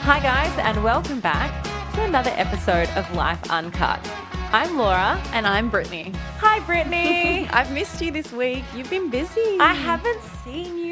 Hi, guys, and welcome back to another episode of Life Uncut. I'm Laura. And I'm Brittany. Hi, Brittany. I've missed you this week. You've been busy. I haven't seen you.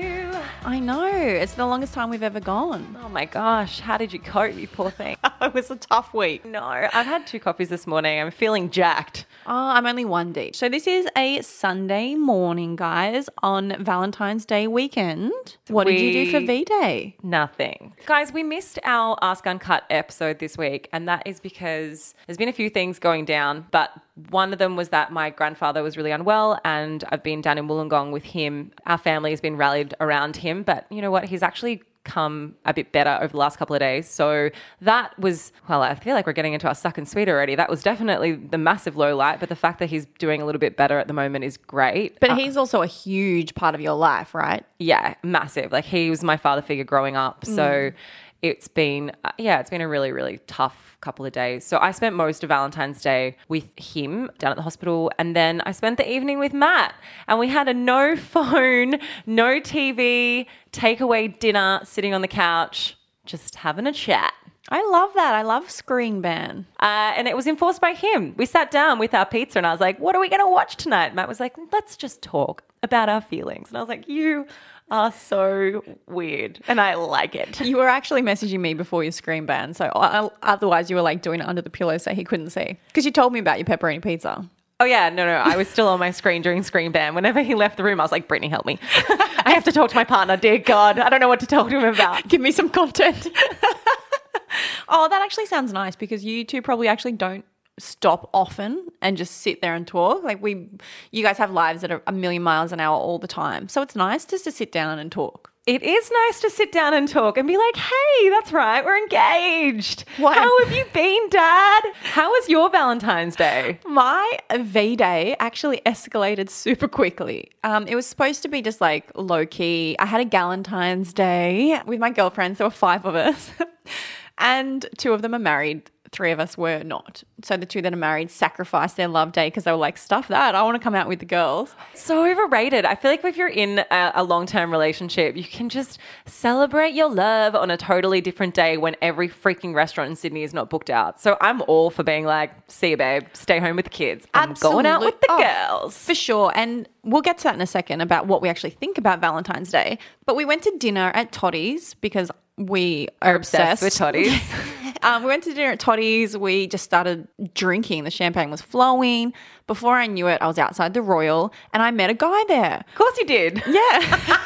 I know. It's the longest time we've ever gone. Oh my gosh, how did you cope, you poor thing? it was a tough week. No, I've had two coffees this morning. I'm feeling jacked. Oh, I'm only one deep. So this is a Sunday morning, guys, on Valentine's Day weekend. What did you do for V Day? Nothing. Guys, we missed our Ask Uncut episode this week, and that is because there's been a few things going down, but one of them was that my grandfather was really unwell, and I've been down in Wollongong with him. Our family has been rallied around him, but you know what? He's actually come a bit better over the last couple of days. So that was, well, I feel like we're getting into our suck and sweet already. That was definitely the massive low light, but the fact that he's doing a little bit better at the moment is great. But uh, he's also a huge part of your life, right? yeah, massive. Like he was my father figure growing up. So mm. It's been, uh, yeah, it's been a really, really tough couple of days. So I spent most of Valentine's Day with him down at the hospital. And then I spent the evening with Matt. And we had a no phone, no TV, takeaway dinner, sitting on the couch, just having a chat. I love that. I love Screen Ban. Uh, and it was enforced by him. We sat down with our pizza and I was like, what are we going to watch tonight? Matt was like, let's just talk about our feelings. And I was like, you are so weird. And I like it. You were actually messaging me before your Screen Ban, so I, otherwise you were like doing it under the pillow so he couldn't see. Because you told me about your pepperoni pizza. Oh, yeah. No, no. I was still on my screen during Screen Ban. Whenever he left the room, I was like, Brittany, help me. I have to talk to my partner. Dear God. I don't know what to talk to him about. Give me some content. oh, that actually sounds nice because you two probably actually don't stop often and just sit there and talk. Like we, you guys have lives that are a million miles an hour all the time. So it's nice just to sit down and talk. It is nice to sit down and talk and be like, hey, that's right, we're engaged. What? How have you been, Dad? How was your Valentine's Day? My V Day actually escalated super quickly. Um, it was supposed to be just like low key. I had a Galentine's Day with my girlfriends. There were five of us, and two of them are married. Three of us were not. So the two that are married sacrificed their love day because they were like, "Stuff that! I want to come out with the girls." So overrated. I feel like if you're in a, a long term relationship, you can just celebrate your love on a totally different day when every freaking restaurant in Sydney is not booked out. So I'm all for being like, see you, babe, stay home with the kids. I'm going out with the oh, girls. For sure. And we'll get to that in a second about what we actually think about Valentine's Day. But we went to dinner at Totti's because we are Obsessed obsessed, with Totti's. um, we went to dinner at Totti's. We just started drinking. The champagne was flowing. Before I knew it, I was outside the Royal and I met a guy there. Of course you did. Yeah.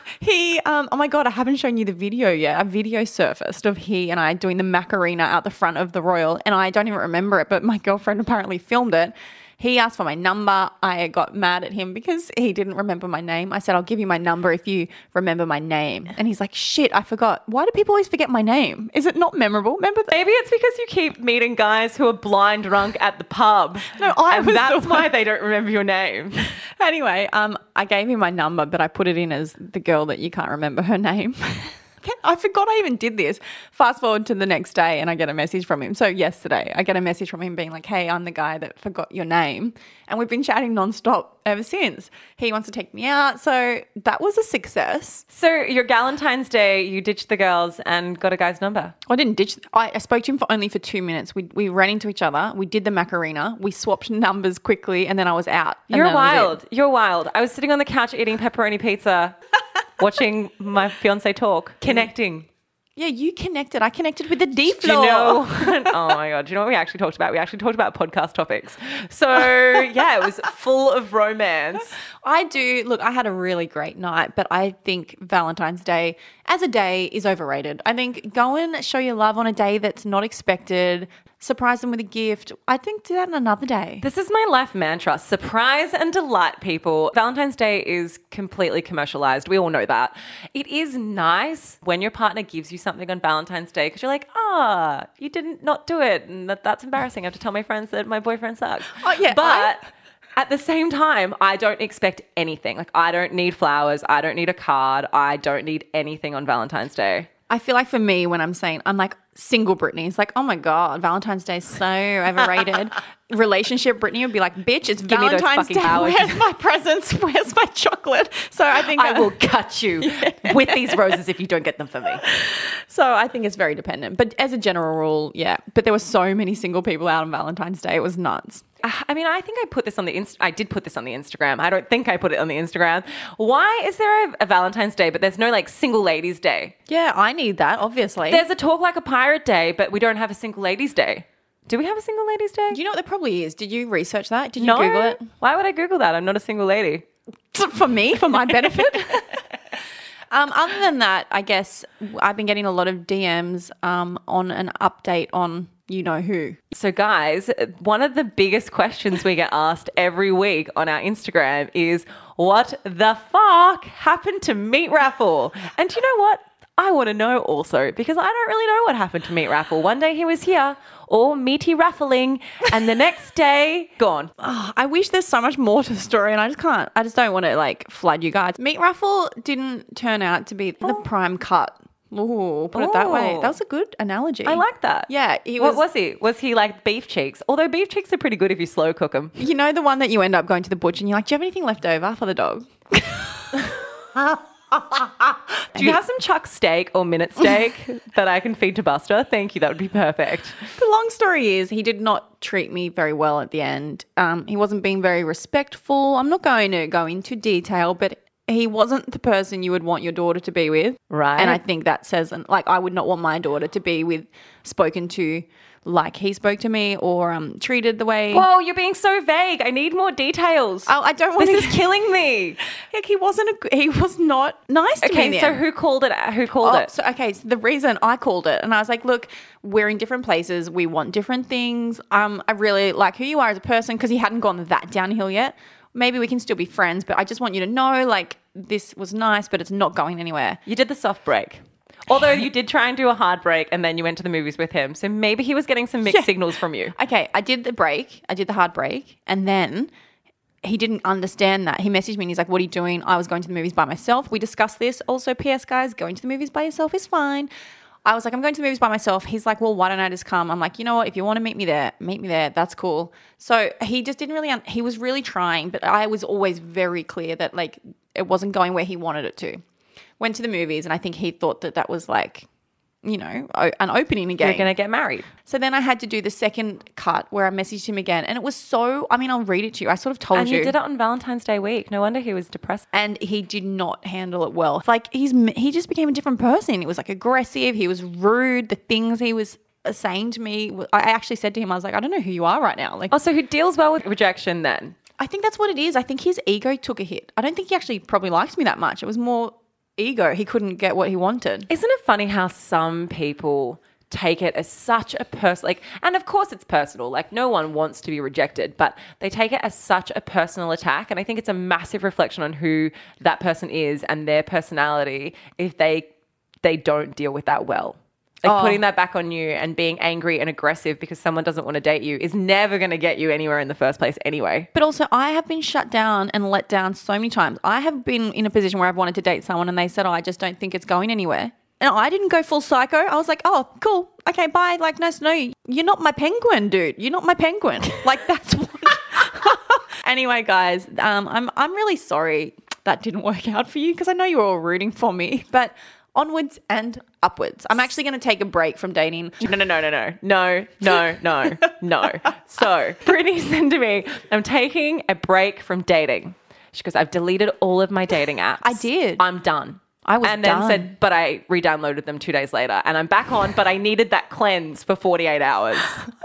he, um, oh my God, I haven't shown you the video yet. A video surfaced of he and I doing the Macarena out the front of the Royal, and I don't even remember it, but my girlfriend apparently filmed it. He asked for my number. I got mad at him because he didn't remember my name. I said, I'll give you my number if you remember my name. And he's like, shit, I forgot. Why do people always forget my name? Is it not memorable? Remember that? Maybe it's because you keep meeting guys who are blind drunk at the pub. No, I and was the that's one- why they don't remember your name. Anyway, um, I gave him my number, but I put it in as the girl that you can't remember her name. I forgot I even did this. Fast forward to the next day, and I get a message from him. So yesterday, I get a message from him being like, "Hey, I'm the guy that forgot your name," and we've been chatting nonstop ever since. He wants to take me out, so that was a success. So your Galentine's Day, you ditched the girls and got a guy's number. I didn't ditch. I, I spoke to him for only for two minutes. We we ran into each other. We did the Macarena. We swapped numbers quickly, and then I was out. You're that was it. wild. You're wild. I was sitting on the couch eating pepperoni pizza, watching my fiance talk, connecting. Yeah, you connected. I connected with the D Do you floor. know? oh my god! Do you know what we actually talked about? We actually talked about podcast topics. So yeah, it was full of romance. I do. Look, I had a really great night, but I think Valentine's Day as a day is overrated. I think go and show your love on a day that's not expected. Surprise them with a gift. I think do that on another day. This is my life mantra surprise and delight people. Valentine's Day is completely commercialized. We all know that. It is nice when your partner gives you something on Valentine's Day because you're like, ah, you didn't not do it. And that, that's embarrassing. I have to tell my friends that my boyfriend sucks. Oh, yeah, But. At the same time, I don't expect anything. Like, I don't need flowers. I don't need a card. I don't need anything on Valentine's Day. I feel like for me, when I'm saying I'm like single Brittany, it's like, oh my God, Valentine's Day is so overrated. Relationship Brittany would be like, bitch, it's those Valentine's Day. Where's my presents? Where's my chocolate? So I think I uh, will cut you with these roses if you don't get them for me. So I think it's very dependent. But as a general rule, yeah. But there were so many single people out on Valentine's Day. It was nuts. I mean, I think I put this on the Inst- I did put this on the Instagram. I don't think I put it on the Instagram. Why is there a, a Valentine's Day, but there's no like single ladies' day? Yeah, I need that, obviously. There's a talk like a pirate day, but we don't have a single ladies' day. Do we have a single ladies' day? Do you know what there probably is? Did you research that? Did you Google it? Why would I Google that? I'm not a single lady. For me, for my benefit. um, other than that, I guess I've been getting a lot of DMs um, on an update on you know who. So, guys, one of the biggest questions we get asked every week on our Instagram is what the fuck happened to Meat Raffle? And do you know what? I want to know also because I don't really know what happened to Meat Raffle. One day he was here, all meaty raffling, and the next day, gone. Oh, I wish there's so much more to the story, and I just can't. I just don't want to like flood you guys. Meat Raffle didn't turn out to be the oh. prime cut. Ooh, put it that way. Oh. That was a good analogy. I like that. Yeah, he what was- was he? Was he like beef cheeks? Although beef cheeks are pretty good if you slow cook them. You know the one that you end up going to the butcher and you're like, do you have anything left over for the dog? Do you have some chuck steak or minute steak that I can feed to Buster? Thank you. That would be perfect. The long story is he did not treat me very well at the end. Um, he wasn't being very respectful. I'm not going to go into detail, but he wasn't the person you would want your daughter to be with. Right. And I think that says, like, I would not want my daughter to be with, spoken to like he spoke to me or um, treated the way. Whoa, you're being so vague. I need more details. Oh, I don't want this to. is killing me. Like, he wasn't. A, he was not nice to me. Okay, so who called it? Who called Oh, it? so okay, so the reason I called it, and I was like, look, we're in different places. We want different things. Um, I really like who you are as a person because he hadn't gone that downhill yet. Maybe we can still be friends, but I just want you to know, like, this was nice, but it's not going anywhere. You did the soft break. Although you did try and do a hard break and then you went to the movies with him. So maybe he was getting some mixed Yeah. signals from you. Okay, I did the break. I did the hard break, and then he didn't understand that. He messaged me and he's like, "What are you doing?" I was going to the movies by myself. We discussed this. Also, P.S. Guys, going to the movies by yourself is fine. I was like, "I'm going to the movies by myself." He's like, "Well, why don't I just come?" I'm like, "You know what? If you want to meet me there, meet me there. That's cool." So he just didn't really. Un- he was really trying, but I was always very clear that like it wasn't going where he wanted it to. Went to the movies, and I think he thought that that was like. You know, an opening again. You're going to get married. So then I had to do the second cut where I messaged him again, and it was so. I mean, I'll read it to you. I sort of told And you, And you did it on Valentine's Day week. No wonder he was depressed. and he did not handle it well. Like he's he just became a different person. He was like aggressive. He was rude. The things he was uh, saying to me, I actually said to him, I was like, I don't know who you are right now. Like, Oh, so who deals well with rejection then? I think that's what it is. I think his ego took a hit. I don't think he actually probably likes me that much. It was more ego. He couldn't get what he wanted. Isn't it funny how some people take it as such a personal like and of course it's personal like no one wants to be rejected but they take it as such a personal attack and i think it's a massive reflection on who that person is and their personality if they they don't deal with that well like Oh. putting that back on you and being angry and aggressive because someone doesn't want to date you is never going to get you anywhere in the first place anyway But also, I have been shut down and let down so many times. I have been in a position where I've wanted to date someone and they said, Oh, I just don't think it's going anywhere. And I didn't go full psycho. I was like, Oh, cool. Okay, bye. Like, nice to know you. You're not my penguin, dude. You're not my penguin. like, that's what. anyway, guys, um, I'm, I'm really sorry that didn't work out for you because I know you were all rooting for me. But onwards and upwards. I'm actually going to take a break from dating. No, no, no, no, no, no, no, no, no. So Brittany said to me, I'm taking a break from dating. She goes, I've deleted all of my dating apps. I did. I'm done. I was and then done. said, but I re-downloaded them two days later, and I'm back on. But I needed that cleanse for 48 hours.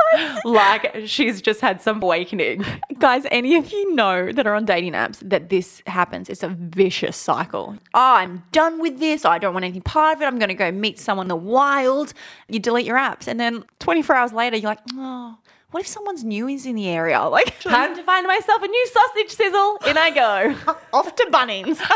like she's just had some awakening. Guys, any of you know that are on dating apps that this happens? It's a vicious cycle. Oh, I'm done with this. I don't want anything part of it. I'm going to go meet someone in the wild. You delete your apps. And then 24 hours later, you're like, oh, what if someone's new is in the area? Like, Time to find myself a new sausage sizzle. In I go. off to Bunnings.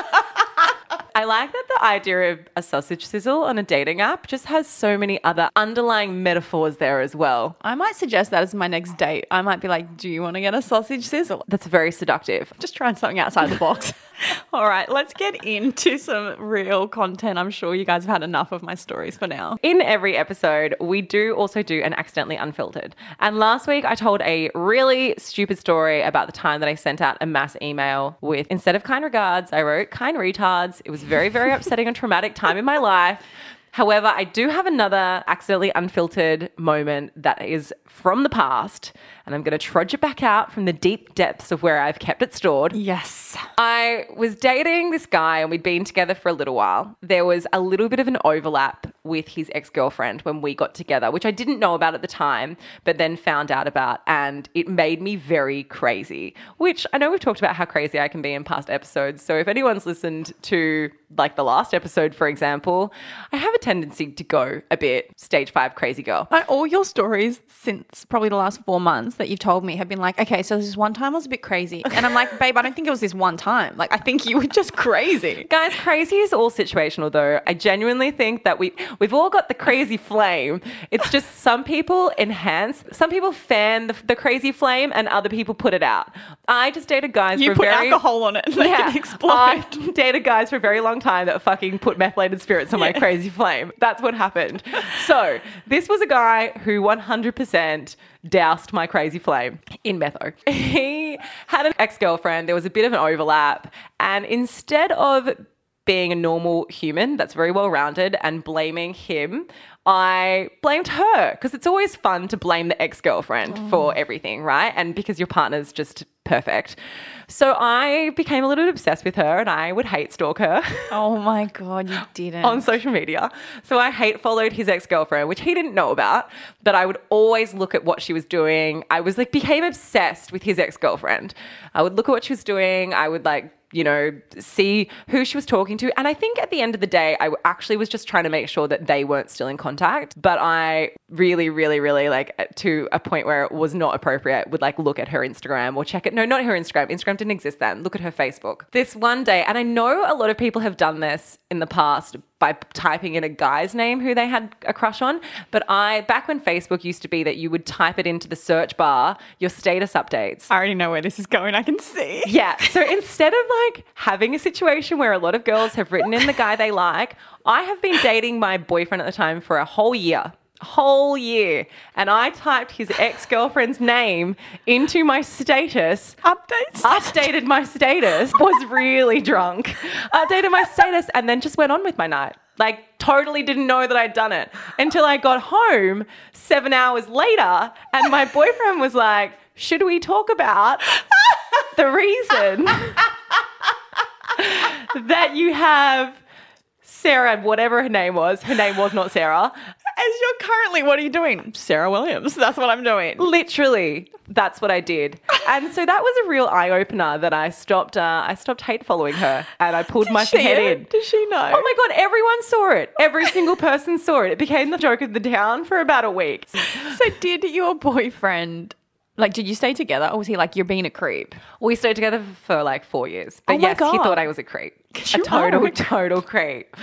I like that the idea of a sausage sizzle on a dating app just has so many other underlying metaphors there as well. I might suggest that as my next date. I might be like, do you want to get a sausage sizzle? That's very seductive. Just trying something outside the box. All right, let's get into some real content. I'm sure you guys have had enough of my stories for now. In every episode, we do also do an accidentally unfiltered. And last week, I told a really stupid story about the time that I sent out a mass email with, instead of kind regards, I wrote kind retards. It was very, very upsetting and traumatic time in my life. However, I do have another accidentally unfiltered moment that is from the past, and I'm going to trudge it back out from the deep depths of where I've kept it stored. Yes. I was dating this guy and we'd been together for a little while. There was a little bit of an overlap with his ex girlfriend when we got together, which I didn't know about at the time, but then found out about. And it made me very crazy, which I know we've talked about how crazy I can be in past episodes. So if anyone's listened to like the last episode, for example, I have a tendency to go a bit stage five crazy girl. Like, all your stories since probably the last four months that you've told me have been like, okay, so this one time I was a bit crazy. And I'm like, babe, I don't think it was this one time. Like, I think you were just crazy. Guys, crazy is all situational though. I genuinely think that we we've all got the crazy flame. It's just some people enhance, some people fan the, the crazy flame, and other people put it out. I just dated guys You for put very alcohol on it and yeah, it explode. I dated guys for a very long time that fucking put methylated spirits on my crazy flame. That's what happened. So this was a guy who 100% doused my crazy flame in metho. He had an ex-girlfriend. There was a bit of an overlap, and instead of being a normal human that's very well rounded and blaming him, I blamed her because it's always fun to blame the ex girlfriend mm. for everything, right? And because your partner's just perfect. So I became a little bit obsessed with her and I would hate stalk her. oh my God, you didn't. on social media. So I hate followed his ex-girlfriend, which he didn't know about, but I would always look at what she was doing. I was like became obsessed with his ex-girlfriend. I would look at what she was doing. I would like you know, see who she was talking to. And I think at the end of the day, I actually was just trying to make sure that they weren't still in contact. But I really, really, really like to a point where it was not appropriate, would like look at her Instagram or check it. No, not her Instagram. Instagram didn't exist then. Look at her Facebook. This one day, and I know a lot of people have done this in the past by typing in a guy's name who they had a crush on. But I, back when Facebook used to be that you would type it into the search bar, your status updates. I already know where this is going. I can see. Yeah. So instead of like having a situation where a lot of girls have written in the guy they like, I have been dating my boyfriend at the time for a whole year. Whole year, and I typed his ex girlfriend's name into my status, Updates. updated my status, was really drunk, updated my status, and then just went on with my night. Like, totally didn't know that I'd done it until I got home seven hours later, and my boyfriend was like, Should we talk about the reason that you have Sarah, whatever her name was, her name was not Sarah. As you're currently, what are you doing? Sarah Williams. That's what I'm doing. Literally, that's what I did, and so that was a real eye opener. That I stopped. Uh, I stopped hate following her, and I pulled my head it? in. Does she know? Oh my god! Everyone saw it. Every single person saw it. It became the joke of the town for about a week. So did your boyfriend like did you stay together or was he like you're being a creep? We stayed together for like four years, but Oh yes, he thought I was a creep, a total, a total creep.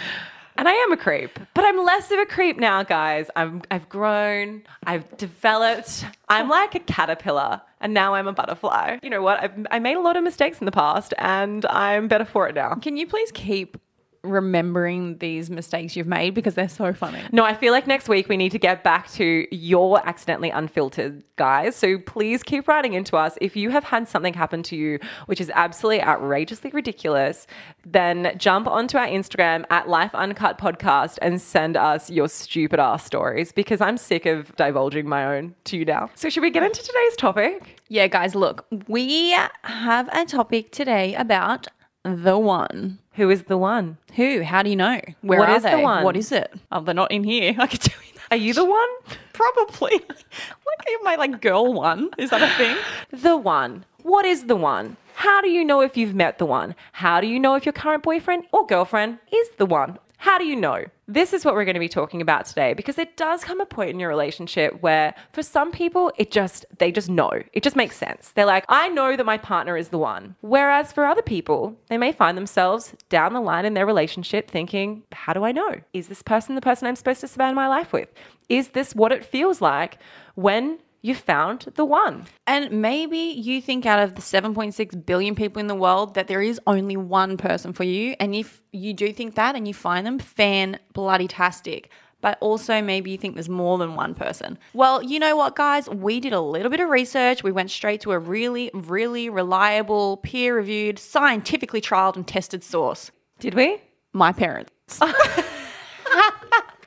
And I am a creep, but I'm less of a creep now, guys. I'm, I've grown, I've developed. I'm like a caterpillar, and now I'm a butterfly. You know what? I've I made a lot of mistakes in the past, and I'm better for it now. Can you please keep remembering these mistakes you've made because they're so funny? No, I feel like next week we need to get back to your accidentally unfiltered guys. So please keep writing into us. If you have had something happen to you, which is absolutely outrageously ridiculous, then jump onto our Instagram at Life Uncut Podcast and send us your stupid ass stories because I'm sick of divulging my own to you now. So should we get into today's topic? Yeah, guys, look, we have a topic today about the one. Who is the one? Who? How do you know? Where What are is the they? one? What is it? Oh, they're not in here. I could tell you that. Are you the one? Probably. like my like girl one. Is that a thing? The one. What is the one? How do you know if you've met the one? How do you know if your current boyfriend or girlfriend is the one? How do you know? This is what we're going to be talking about today because it does come a point in your relationship where for some people it just they just know. It just makes sense. They're like, "I know that my partner is the one." Whereas for other people, they may find themselves down the line in their relationship thinking, "How do I know? Is this person the person I'm supposed to spend my life with? Is this what it feels like when you found the one. And maybe you think out of the 7.6 billion people in the world that there is only one person for you. And if you do think that and you find them, fan bloody tastic. But also, maybe you think there's more than one person. Well, you know what, guys? We did a little bit of research. We went straight to a really, really reliable, peer reviewed, scientifically trialed and tested source. Did we? My parents.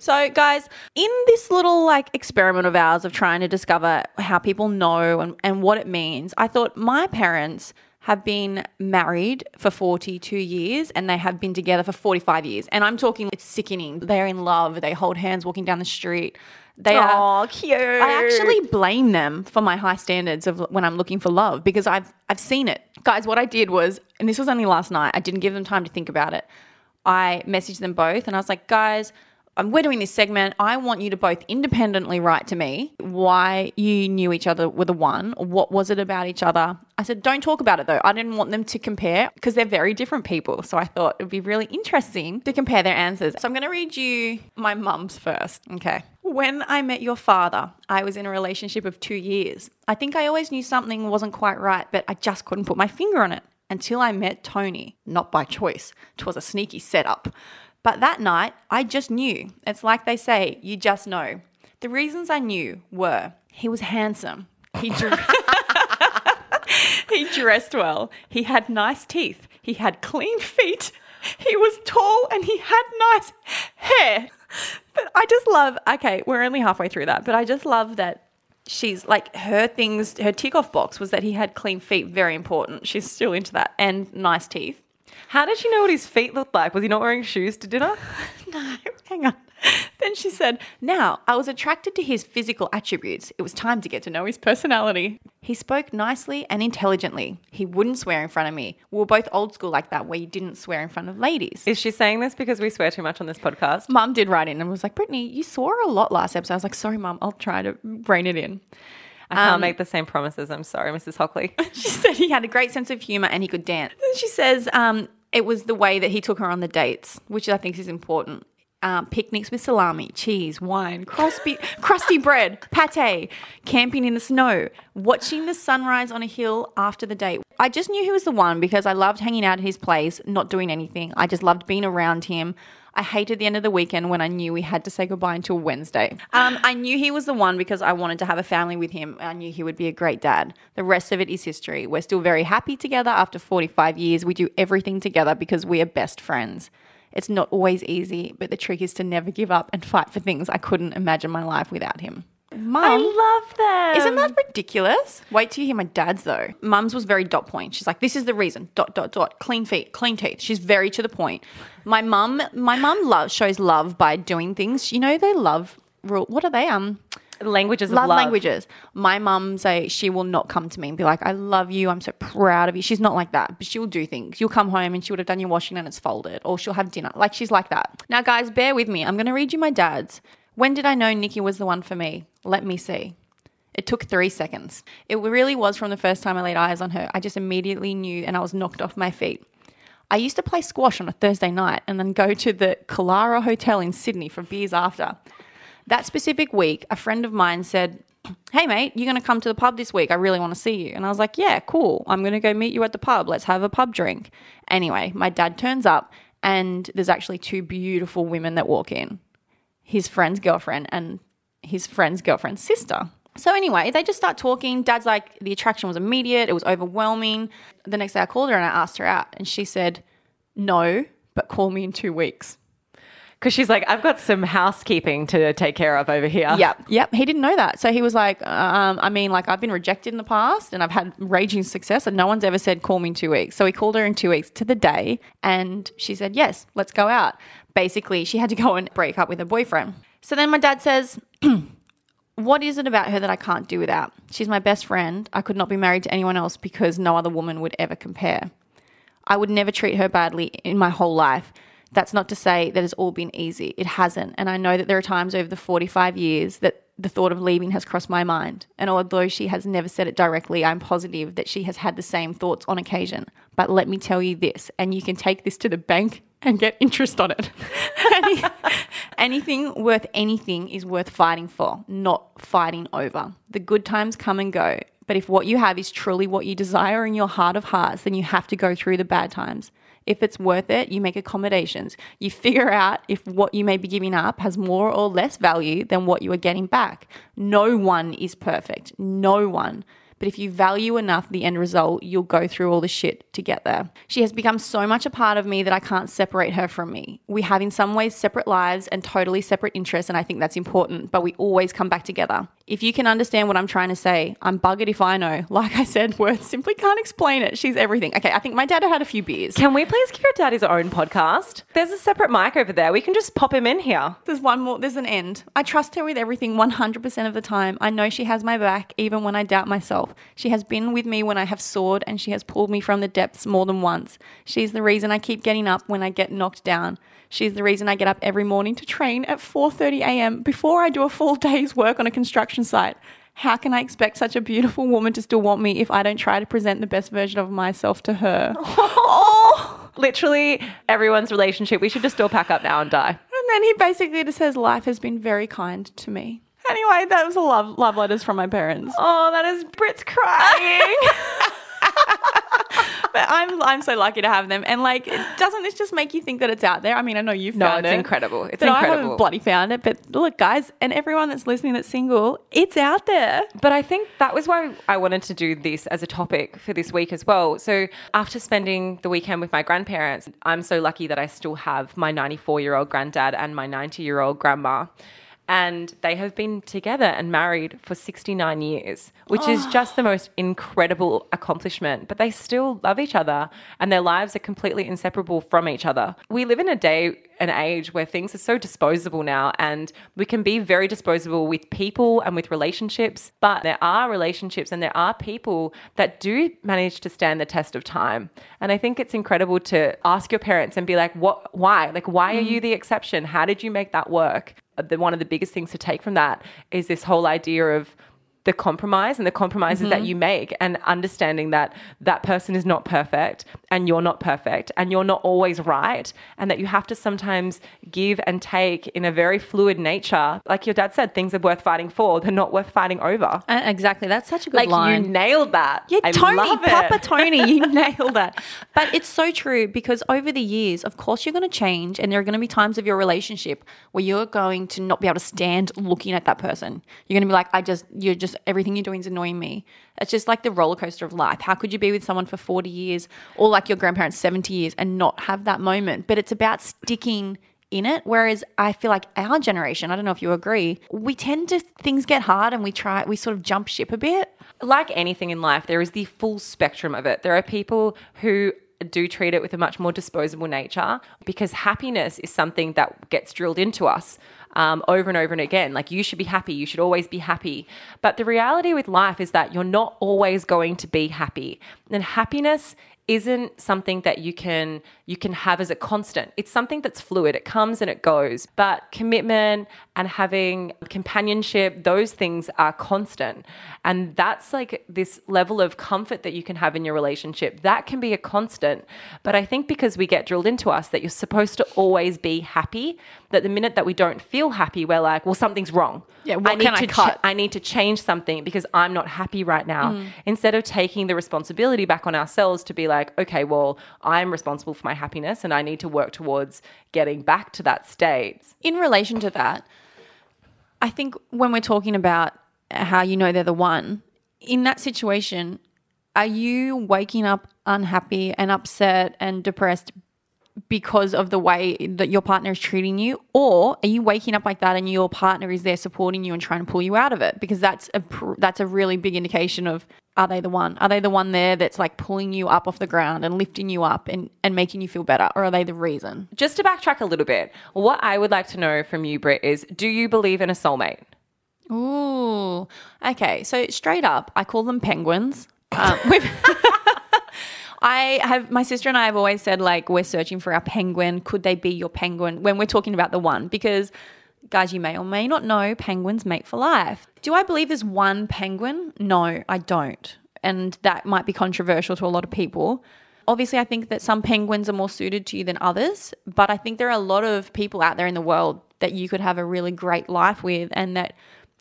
So, guys, in this little like experiment of ours of trying to discover how people know and, and what it means, I thought my parents have been married for 42 years and they have been together for 45 years. And I'm talking, it's sickening. They're in love, they hold hands walking down the street. They are Oh, cute. I actually blame them for my high standards of when I'm looking for love because I've I've seen it. Guys, what I did was, and this was only last night, I didn't give them time to think about it. I messaged them both and I was like, guys, um, we're doing this segment. I want you to both independently write to me why you knew each other were the one. What was it about each other? I said, don't talk about it though. I didn't want them to compare because they're very different people. So I thought it would be really interesting to compare their answers. So I'm going to read you my mum's first. Okay. When I met your father, I was in a relationship of two years. I think I always knew something wasn't quite right, but I just couldn't put my finger on it until I met Tony. Not by choice, 'twas a sneaky setup. But that night, I just knew. It's like they say, you just know. The reasons I knew were he was handsome. He, he dressed well. He had nice teeth. He had clean feet. He was tall and he had nice hair. But I just love, okay, we're only halfway through that, but I just love that she's like her things, her tick off box was that he had clean feet, very important. She's still into that, and nice teeth. How did she know what his feet looked like? Was he not wearing shoes to dinner? No, hang on. Then she said, Now, I was attracted to his physical attributes. It was time to get to know his personality. He spoke nicely and intelligently. He wouldn't swear in front of me. We were both old school like that, where you didn't swear in front of ladies. Is she saying this because we swear too much on this podcast? Mum did write in and was like, Brittany, you swore a lot last episode. I was like, Sorry, Mum, I'll try to rein it in. I can't make the same promises. I'm sorry, Mrs. Hockley. She said he had a great sense of humor and he could dance. Then she says um, it was the way that he took her on the dates, which I think is important. Um, picnics with salami, cheese, wine, crusty, crusty bread, pate, camping in the snow, watching the sunrise on a hill after the date. I just knew he was the one because I loved hanging out at his place, not doing anything. I just loved being around him. I hated the end of the weekend when I knew we had to say goodbye until Wednesday. Um, I knew he was the one because I wanted to have a family with him. I knew he would be a great dad. The rest of it is history. We're still very happy together after 45 years. We do everything together because we are best friends. It's not always easy, but the trick is to never give up and fight for things I couldn't imagine my life without him. Mum, I love them. isn't that ridiculous? Wait till you hear my dad's though. Mum's was very dot point. She's like, this is the reason. Dot dot dot. Clean feet, clean teeth. She's very to the point. My mum, my mum love shows love by doing things. You know, they love. rule- What are they? Um, languages of love, love? languages. My mum say she will not come to me and be like, I love you. I'm so proud of you. She's not like that, but she will do things. You'll come home and she would have done your washing and it's folded, or she'll have dinner. Like she's like that. Now, guys, bear with me. I'm going to read you my dad's. When did I know Nikki was the one for me? Let me see. It took three seconds. It really was from the first time I laid eyes on her. I just immediately knew and I was knocked off my feet. I used to play squash on a Thursday night and then go to the Kalara Hotel in Sydney for beers after. That specific week, a friend of mine said, Hey, mate, you're going to come to the pub this week. I really want to see you. And I was like, Yeah, cool. I'm going to go meet you at the pub. Let's have a pub drink. Anyway, my dad turns up, and there's actually two beautiful women that walk in his friend's girlfriend and his friend's girlfriend's sister. So anyway, they just start talking. Dad's like, the attraction was immediate. It was overwhelming. The next day I called her and I asked her out and she said, no, but call me in two weeks. Because she's like, I've got some housekeeping to take care of over here. Yep. Yep. He didn't know that. So he was like, um, I mean, like I've been rejected in the past and I've had raging success and no one's ever said call me in two weeks. So he called her in two weeks to the day and she said, yes, let's go out. Basically, she had to go and break up with her boyfriend. So then my dad says, what is it about her that I can't do without? She's my best friend. I could not be married to anyone else because no other woman would ever compare. I would never treat her badly in my whole life. That's not to say that it's all been easy. It hasn't. And I know that there are times over the 45 years that the thought of leaving has crossed my mind. And although she has never said it directly, I'm positive that she has had the same thoughts on occasion. But let me tell you this, and you can take this to the bank and get interest on it. Any, anything worth anything is worth fighting for, not fighting over. The good times come and go. But if what you have is truly what you desire in your heart of hearts, then you have to go through the bad times. If it's worth it, you make accommodations. You figure out if what you may be giving up has more or less value than what you are getting back. No one is perfect. No one. But if you value enough the end result, you'll go through all the shit to get there. She has become so much a part of me that I can't separate her from me. We have, in some ways, separate lives and totally separate interests, and I think that's important, but we always come back together. If you can understand what I'm trying to say, I'm buggered if I know. Like I said, words simply can't explain it. She's everything. Okay, I think my dad had a few beers. Can we please give your dad his own podcast? There's a separate mic over there. We can just pop him in here. There's one more, there's an end. I trust her with everything 100% of the time. I know she has my back, even when I doubt myself. She has been with me when I have soared, and she has pulled me from the depths more than once. She's the reason I keep getting up when I get knocked down. She's the reason I get up every morning to train at 4:30 a.m. before I do a full day's work on a construction site. How can I expect such a beautiful woman to still want me if I don't try to present the best version of myself to her? Oh, literally everyone's relationship. We should just all pack up now and die. And then he basically just says, Life has been very kind to me. Anyway, that was a love love letters from my parents. Oh, that is Brit's crying. But I'm I'm so lucky to have them. And like, doesn't this just make you think that it's out there? I mean, I know you've no, found it's it. incredible. It's but I haven't bloody found it. But look, guys, and everyone that's listening that's single, it's out there. But I think that was why I wanted to do this as a topic for this week as well. So, after spending the weekend with my grandparents, I'm so lucky that I still have my 94 year old granddad and my 90 year old grandma. And they have been together and married for 69 years, which is oh. just the most incredible accomplishment. But they still love each other and their lives are completely inseparable from each other. We live in a day and age where things are so disposable now and we can be very disposable with people and with relationships but there are relationships and there are people that do manage to stand the test of time. And i think it's incredible to ask your parents and be like what why? Like why are mm. you the exception? How did you make that work the, one of the biggest things to take from that is this whole idea of the compromise and the compromises that you make and understanding that that person is not perfect and you're not perfect and you're not always right and that you have to sometimes give and take in a very fluid nature like your dad said things are worth fighting for they're not worth fighting over Uh, exactly. That's such a good like line. you nailed that Yeah, I Tony. Papa Tony, you nailed that. But it's so true because over the years, of course, you're going to change, and there are going to be times of your relationship where you're going to not be able to stand looking at that person. You're going to be like, I just, you're just, everything you're doing is annoying me. It's just like the roller coaster of life. How could you be with someone for 40 years or like your grandparents 70 years and not have that moment? But it's about sticking in it. Whereas I feel like our generation, I don't know if you agree, we tend to, things get hard and we try, we sort of jump ship a bit. like anything in life, there is the full spectrum of it. There are people who do treat it with a much more disposable nature because happiness is something that gets drilled into us um, over and over and again. Like, you should be happy, you should always be happy. But the reality with life is that you're not always going to be happy. And happiness isn't something that you can you can have as a constant. It's something that's fluid. It comes and it goes. But commitment and having companionship, those things are constant. And that's like this level of comfort that you can have in your relationship. That can be a constant. But I think because we get drilled into us that you're supposed to always be happy, that the minute that we don't feel happy, we're like, well, something's wrong. Yeah, what I need can I to cut? I need to change something because I'm not happy right now. Mm. Instead of taking the responsibility back on ourselves to be like, okay, well, I'm responsible for my happiness and I need to work towards getting back to that state. in relation to that, I think when we're talking about how you know they're the one, in that situation, are you waking up unhappy and upset and depressed because of the way that your partner is treating you? Or are you waking up like that and your partner is there supporting you and trying to pull you out of it? Because that's a pr- that's a really big indication of are they the one? Are they the one there that's like pulling you up off the ground and lifting you up and, and making you feel better? Or are they the reason? Just to backtrack a little bit, what I would like to know from you, Britt, is do you believe in a soulmate? Ooh. Okay. So straight up, I call them penguins. Um, I have my sister and I have always said like we're searching for our penguin. Could they be your penguin when we're talking about the one? Because guys, you may or may not know penguins mate for life. Do I believe there's one penguin? No, I don't. And that might be controversial to a lot of people. Obviously, I think that some penguins are more suited to you than others, but I think there are a lot of people out there in the world that you could have a really great life with and that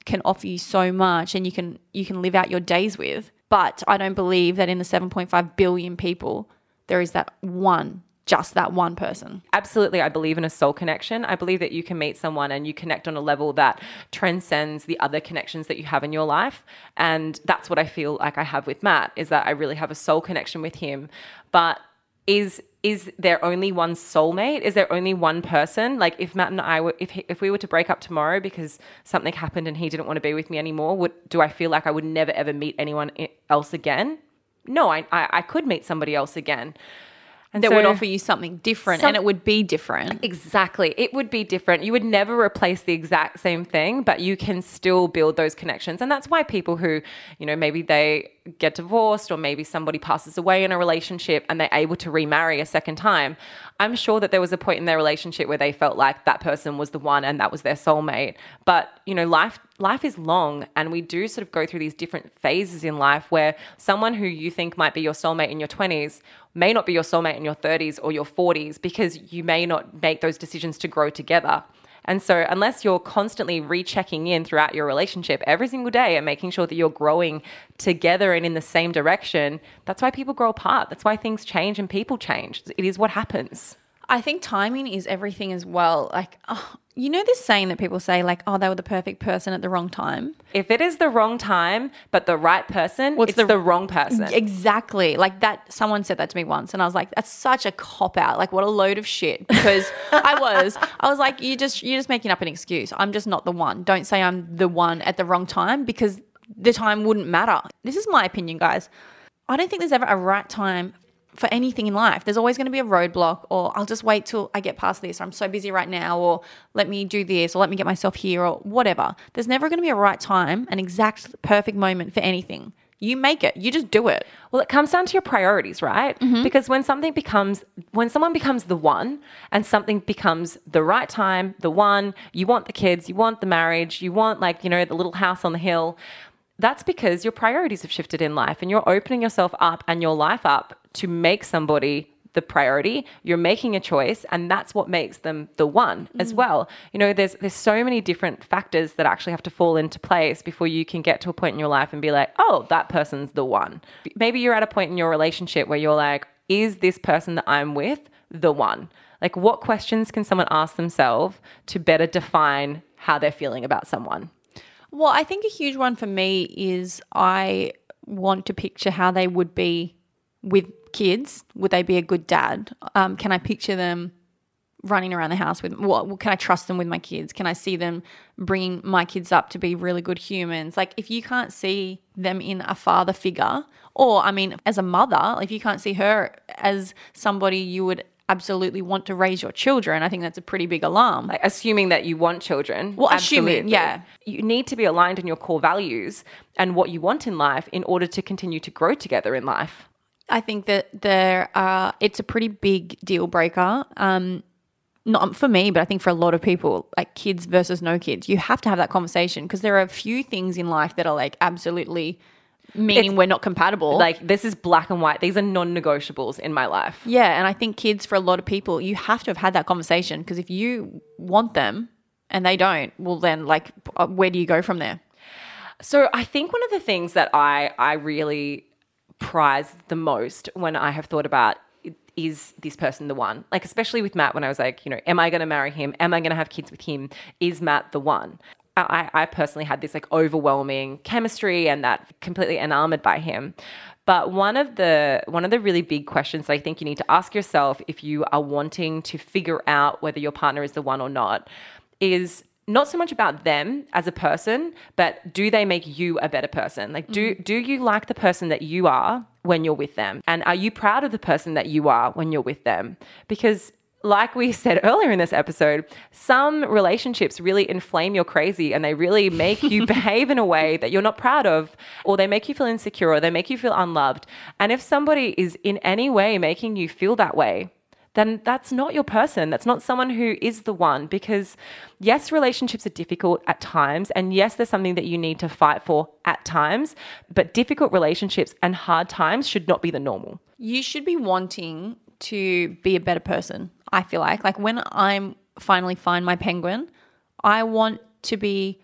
can offer you so much and you can you can live out your days with. But I don't believe that in the 7.5 billion people there is that one just that one person. Absolutely, I believe in a soul connection. I believe that you can meet someone and you connect on a level that transcends the other connections that you have in your life. And that's what I feel like I have with Matt is that I really have a soul connection with him. But is is there only one soulmate? Is there only one person? Like if Matt and I were, if he, if we were to break up tomorrow because something happened and he didn't want to be with me anymore, would do I feel like I would never ever meet anyone else again? No, I I, I could meet somebody else again. And that so, would offer you something different some, and it would be different. Exactly. It would be different. You would never replace the exact same thing, but you can still build those connections. And that's why people who, you know, maybe they get divorced or maybe somebody passes away in a relationship and they're able to remarry a second time, I'm sure that there was a point in their relationship where they felt like that person was the one and that was their soulmate. But, you know, life life is long and we do sort of go through these different phases in life where someone who you think might be your soulmate in your 20s may not be your soulmate in your 30s or your 40s because you may not make those decisions to grow together. And so, unless you're constantly rechecking in throughout your relationship every single day and making sure that you're growing together and in the same direction, that's why people grow apart. That's why things change and people change. It is what happens. I think timing is everything as well. Like, oh, you know this saying that people say, like, oh, they were the perfect person at the wrong time? If it is the wrong time, but the right person, What's it's the, the wrong person. Exactly. Like that, someone said that to me once, and I was like, that's such a cop out. Like, what a load of shit. Because I was, I was like, you just, you're just making up an excuse. I'm just not the one. Don't say I'm the one at the wrong time because the time wouldn't matter. This is my opinion, guys. I don't think there's ever a right time for anything in life. There's always going to be a roadblock, or I'll just wait till I get past this, or I'm so busy right now, or let me do this, or let me get myself here, or whatever. There's never going to be a right time, an exact perfect moment for anything. You make it, you just do it. Well, it comes down to your priorities, right? Mm-hmm. Because when something becomes, when someone becomes the one and something becomes the right time, the one, you want the kids, you want the marriage, you want like, you know, the little house on the hill that's because your priorities have shifted in life and you're opening yourself up and your life up to make somebody the priority you're making a choice and that's what makes them the one mm. as well. You know there's there's so many different factors that actually have to fall into place before you can get to a point in your life and be like oh that person's the one. Maybe you're at a point in your relationship where you're like is this person that I'm with the one? Like what questions can someone ask themselves to better define how they're feeling about someone? Well I think a huge one for me is I want to picture how they would be with kids, would they be a good dad? Um, can I picture them running around the house with what can I trust them with my kids? Can I see them bringing my kids up to be really good humans? Like if you can't see them in a father figure or I mean as a mother, if you can't see her as somebody you would absolutely want to raise your children, I think that's a pretty big alarm. Like assuming that you want children. Well, absolutely. assuming, yeah. You need to be aligned in your core values and what you want in life in order to continue to grow together in life. I think that there are, it's a pretty big deal breaker. Um, not for me, but I think for a lot of people, like kids versus no kids, you have to have that conversation because there are a few things in life that are like absolutely meaning it's, we're not compatible. Like this is black and white. These are non-negotiables in my life. Yeah, and I think kids for a lot of people, you have to have had that conversation because if you want them and they don't, well then like uh, where do you go from there? So I think one of the things that I I really prize the most when I have thought about is this person the one? Like, especially with Matt, when I was like, you know, am I going to marry him? Am I going to have kids with him? Is Matt the one? I, I personally had this like overwhelming chemistry and that completely enamored by him. But one of the one of the really big questions that I think you need to ask yourself if you are wanting to figure out whether your partner is the one or not is not so much about them as a person, but do they make you a better person? Like, do mm-hmm. do you like the person that you are when you're with them, and are you proud of the person that you are when you're with them? Because like we said earlier in this episode, some relationships really inflame your crazy and they really make you behave in a way that you're not proud of, or they make you feel insecure, or they make you feel unloved. And if somebody is in any way making you feel that way, then that's not your person. That's not someone who is the one. Because, yes, relationships are difficult at times. And yes, there's something that you need to fight for at times. But difficult relationships and hard times should not be the normal. You should be wanting to be a better person, I feel like. Like when I'm finally find my penguin, I want to be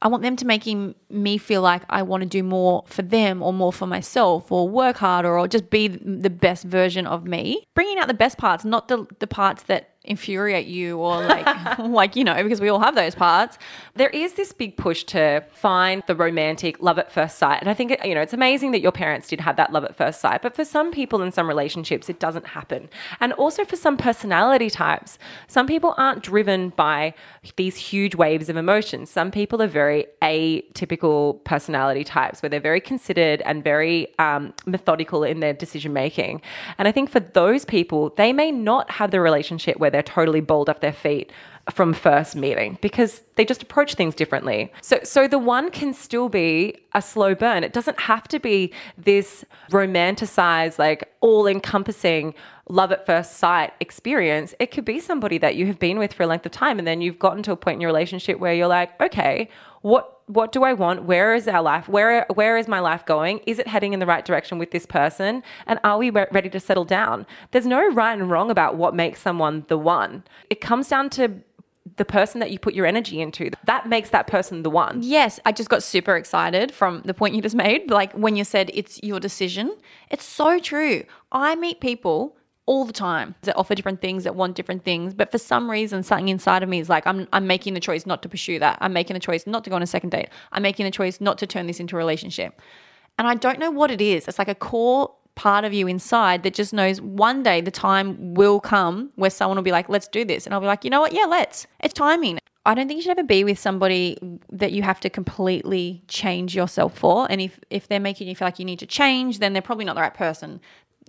I want them to making me feel like I want to do more for them or more for myself or work harder or just be the best version of me. Bringing out the best parts, not the, the parts that infuriate you or like like you know because we all have those parts. There is this big push to find the romantic love at first sight. And i think you know it's amazing that your parents did have that love at first sight. But for some people in some relationships it doesn't happen. And also for some personality types some people aren't driven by these huge waves of emotion some people are very atypical personality types where they're very considered and very um, methodical in their decision making and i think for those people they may not have the relationship where they're totally balled up their feet from first meeting because they just approach things differently. So so the one can still be a slow burn. It doesn't have to be this romanticized like all-encompassing love at first sight experience. It could be somebody that you have been with for a length of time and then you've gotten to a point in your relationship where you're like, "Okay, what what do I want? Where is our life? Where where is my life going? Is it heading in the right direction with this person? And are we re- ready to settle down? There's no right and wrong about what makes someone the one. It comes down to the person that you put your energy into. That makes that person the one. Yes, I just got super excited from the point you just made. Like when you said it's your decision, it's so true. I meet people all the time that offer different things, that want different things. But for some reason, something inside of me is like, I'm, I'm making the choice not to pursue that. I'm making a choice not to go on a second date. I'm making a choice not to turn this into a relationship. And I don't know what it is. It's like a core part of you inside that just knows one day the time will come where someone will be like, let's do this. And I'll be like, you know what? Yeah, let's. It's timing. I don't think you should ever be with somebody that you have to completely change yourself for. And if, if they're making you feel like you need to change, then they're probably not the right person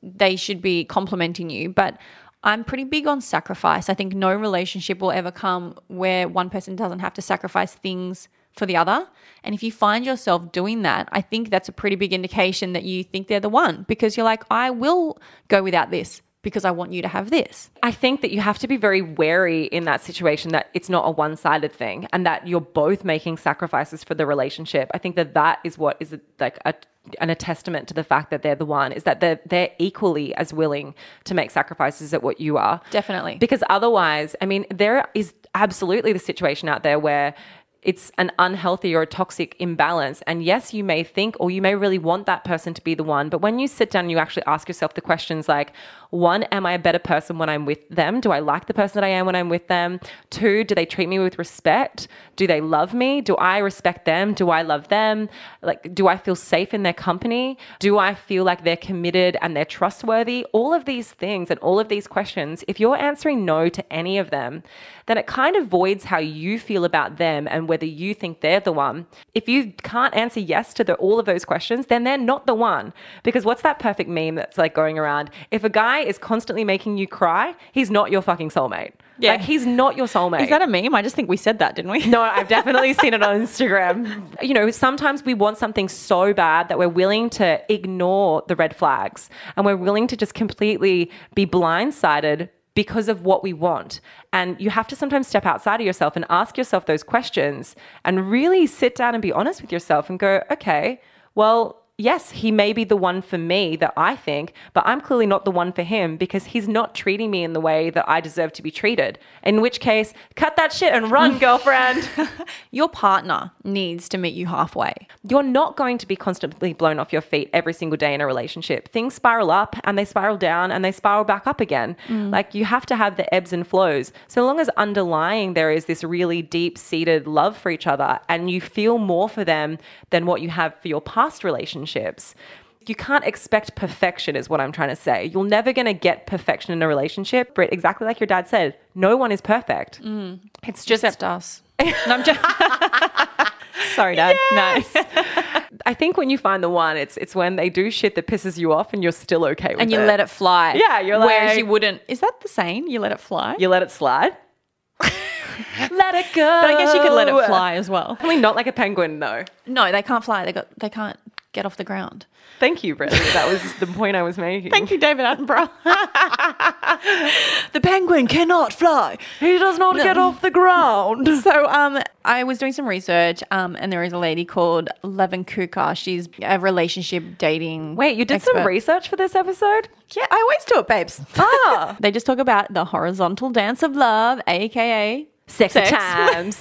they should be complimenting you. But I'm pretty big on sacrifice. I think no relationship will ever come where one person doesn't have to sacrifice things for the other. And if you find yourself doing that, I think that's a pretty big indication that you think they're the one because you're like, I will go without this because I want you to have this. I think that you have to be very wary in that situation that it's not a one sided thing and that you're both making sacrifices for the relationship. I think that that is what is like a and a testament to the fact that they're the one is that they're they're equally as willing to make sacrifices at what you are. Definitely. Because otherwise, I mean, there is absolutely the situation out there where it's an unhealthy or a toxic imbalance. And yes, you may think or you may really want that person to be the one. But when you sit down, and you actually ask yourself the questions like, one, am I a better person when I'm with them? Do I like the person that I am when I'm with them? Two, do they treat me with respect? Do they love me? Do I respect them? Do I love them? Like, do I feel safe in their company? Do I feel like they're committed and they're trustworthy? All of these things and all of these questions, if you're answering no to any of them, then it kind of voids how you feel about them and whether you think they're the one. If you can't answer yes to the, all of those questions, then they're not the one. Because what's that perfect meme that's like going around? If a guy is constantly making you cry, he's not your fucking soulmate. Yeah. Like he's not your soulmate. Is that a meme? I just think we said that, didn't we? No, I've definitely seen it on Instagram. You know, sometimes we want something so bad that we're willing to ignore the red flags and we're willing to just completely be blindsided because of what we want. And you have to sometimes step outside of yourself and ask yourself those questions and really sit down and be honest with yourself and go, okay, well, yes, he may be the one for me that I think, but I'm clearly not the one for him because he's not treating me in the way that I deserve to be treated. In which case, cut that shit and run, girlfriend. your partner needs to meet you halfway. You're not going to be constantly blown off your feet every single day in a relationship. Things spiral up and they spiral down and they spiral back up again. Mm. Like you have to have the ebbs and flows. So long as underlying there is this really deep seated love for each other and you feel more for them than what you have for your past relationship relationships you can't expect perfection is what i'm trying to say you're never going to get perfection in a relationship but exactly like your dad said no one is perfect mm. it's just Except us No, I'm just. Sorry, Dad. No. I think when you find the one, it's it's when they do shit that pisses you off and you're still okay with it. and you it. let it fly. Yeah, you're like Whereas you wouldn't. Is that the same You let it fly? you let it slide. let it go. But I guess you could let it fly as well. Mean, not like a penguin, though. No, they can't fly. They got. They can't get off the ground. Thank you, Brittany. That was the point I was making. Thank you, David Attenborough. the penguin cannot fly. He does not get off the ground. So, um, I was doing some research, um, and there is a lady called Levin Kuka. She's a relationship dating. Wait, you did some research for this episode? Yeah, I always do it, babes. Ah. they just talk about the horizontal dance of love, aka Sex at times.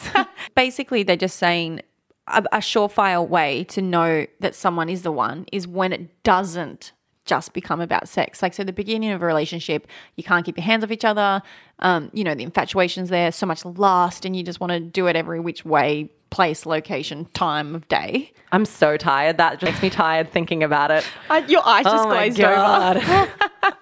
Basically, they're just saying a, a surefire way to know that someone is the one is when it doesn't just become about sex. Like, so the beginning of a relationship, you can't keep your hands off each other. Um, you know, the infatuation's there, so much lust, and you just want to do it every which way, place, location, time of day. I'm so tired. That just makes me tired thinking about it. your eyes just Oh glazed over.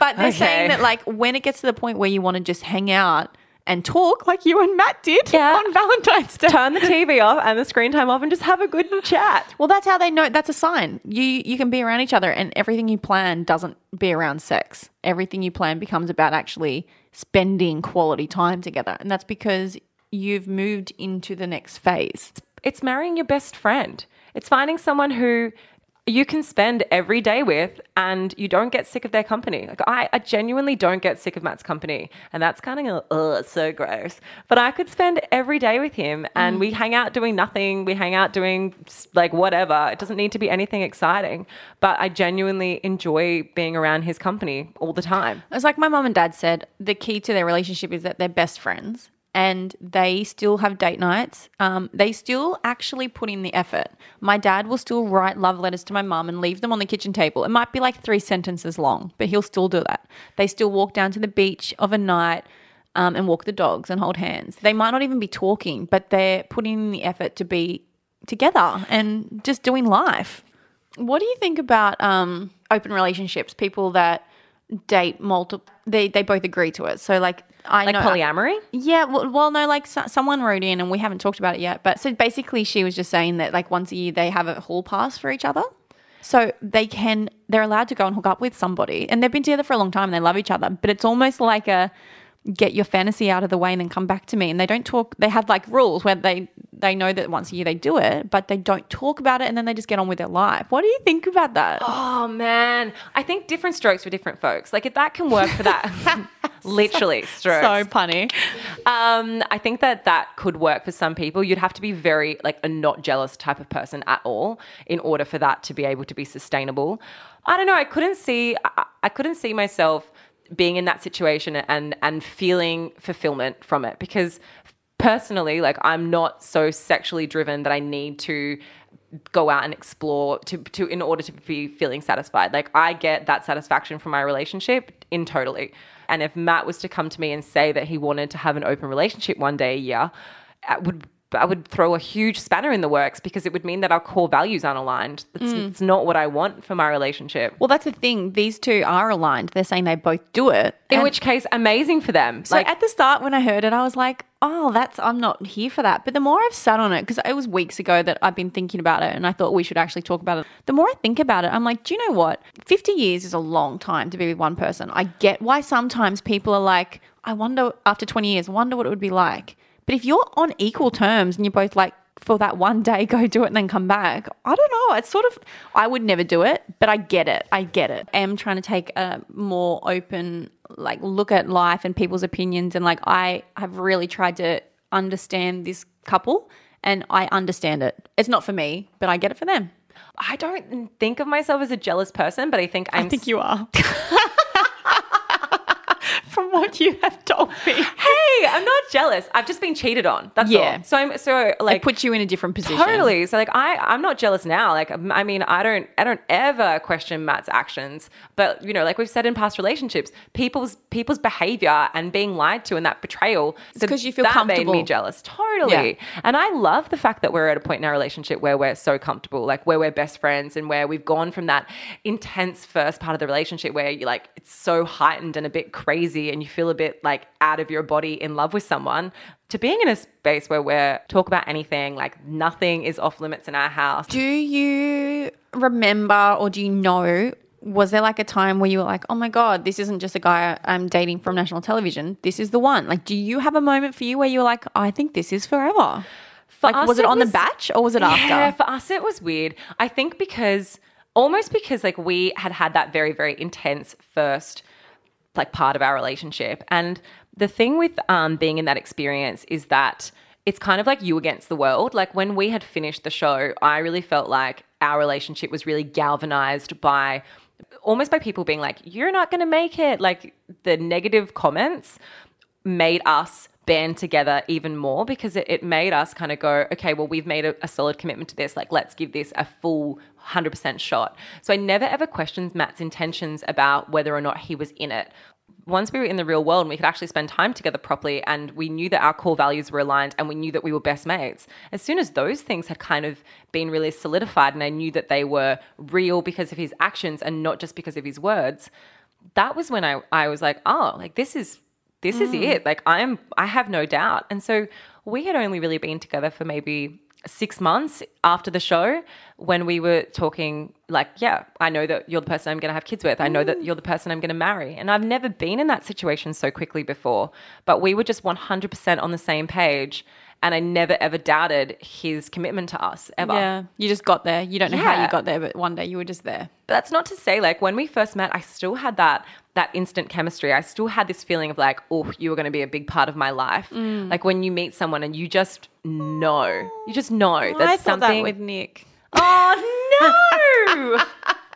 But they're Okay. saying that like when it gets to the point where you want to just hang out and talk like you and Matt did Yeah. on Valentine's Day. Turn the TV off and the screen time off and just have a good chat. Well, that's how they know that's a sign. You you can be around each other and everything you plan doesn't be around sex. Everything you plan becomes about actually spending quality time together. And that's because you've moved into the next phase. It's marrying your best friend. It's finding someone who you can spend every day with and you don't get sick of their company. Like I, I genuinely don't get sick of Matt's company. And that's kind of it's so gross. But I could spend every day with him and mm. we hang out doing nothing. We hang out doing like whatever. It doesn't need to be anything exciting. But I genuinely enjoy being around his company all the time. It's like my mum and dad said, the key to their relationship is that they're best friends and they still have date nights. Um, they still actually put in the effort. My dad will still write love letters to my mum and leave them on the kitchen table. It might be like three sentences long, but he'll still do that. They still walk down to the beach of a night. Um, and walk the dogs and hold hands. They might not even be talking, but they're putting in the effort to be together and just doing life. What do you think about um, open relationships? People that date multiple, they they both agree to it. So like I Like know polyamory? yeah, well, well, no, like so, someone wrote in, and we haven't talked about it yet. But so basically, she was just saying that like once a year they have a hall pass for each other, so they can they're allowed to go and hook up with somebody, and they've been together for a long time and they love each other. But it's almost like a get your fantasy out of the way and then come back to me. And they don't talk. They have like rules where they they know that once a year they do it, but they don't talk about it, and then they just get on with their life. What do you think about that? Oh man, I think different strokes for different folks. Like if that can work for that, literally strokes. so punny. Um, I think that that could work for some people. You'd have to be very like a not jealous type of person at all in order for that to be able to be sustainable. I don't know. I couldn't see. I, I couldn't see myself being in that situation and and feeling fulfillment from it because personally, like I'm not so sexually driven that I need to go out and explore to, to in order to be feeling satisfied. Like I get that satisfaction from my relationship in totally. And if Matt was to come to me and say that he wanted to have an open relationship one day a year, I would I would throw a huge spanner in the works because it would mean that our core values aren't aligned. It's, mm. it's not what I want for my relationship. Well, that's the thing. These two are aligned. They're saying they both do it. In which case, amazing for them. So at the start, when I heard it, I was like, "Oh, that's I'm not here for that." But the more I've sat on it, because it was weeks ago that I've been thinking about it, and I thought we should actually talk about it. The more I think about it, I'm like, "Do you know what? Fifty years is a long time to be with one person." I get why sometimes people are like, "I wonder after 20 years, wonder what it would be like." But if you're on equal terms and you're both like, for that one day, go do it and then come back. I don't know. It's sort of, I would never do it, but I get it. I get it. I am trying to take a more open, like, look at life and people's opinions. And, like, I have really tried to understand this couple and I understand it. It's not for me, but I get it for them. I don't think of myself as a jealous person, but I think I'm you are. What you have told me. Hey, I'm not jealous. I've just been cheated on. That's Yeah. all. So I'm so Like, like puts you in a different position. Totally. So like I I'm not jealous now. Like I mean I don't I don't ever question Matt's actions, but you know like we've said in past relationships, people's people's behavior and being lied to and that betrayal it's 'cause you feel that made me jealous. Totally. Yeah. And I love the fact that we're at a point in our relationship where we're so comfortable, like where we're best friends and where we've gone from that intense first part of the relationship where you like it's so heightened and a bit crazy and you feel a bit like out of your body in love with someone to being in a space where we're talk about anything, like nothing is off limits in our house. Do you remember or do you know? Was there like a time where you were like, oh my God, this isn't just a guy I'm dating from national television. This is the one. Like, do you have a moment for you where you were like, I think this is forever? For like, was it, it on was- the batch or was it Yeah, after? Yeah, for us it was weird. I think because almost because like we had had that very very intense first like part of our relationship, and the thing with um, being in that experience is that it's kind of like you against the world. Like when we had finished the show, I really felt like our relationship was really galvanized by almost by people being like, "You're not going to make it." Like the negative comments made us band together even more because it, it made us kind of go, okay, well, we've made a, a solid commitment to this. Like, let's give this a full 100% shot. So I never ever questioned Matt's intentions about whether or not he was in it. Once we were in the real world and we could actually spend time together properly and we knew that our core values were aligned and we knew that we were best mates, as soon as those things had kind of been really solidified and I knew that they were real because of his actions and not just because of his words, that was when I, I was like, oh, like this is this is mm. it. Like I'm I have no doubt. And so we had only really been together for maybe six months after the show when we were talking like, yeah, I know that you're the person I'm gonna have kids with. I know that mm. you're the person I'm gonna marry. And I've never been in that situation so quickly before. But we were just 100% on the same page. And I never ever doubted his commitment to us ever. Yeah, you just got there. You don't know how you got there, but one day you were just there. But that's not to say like when we first met, I still had that that instant chemistry. I still had this feeling of like, oh, you were going to be a big part of my life. Mm. Like when you meet someone and you just know, you just know that's I thought something. that with Nick. oh no!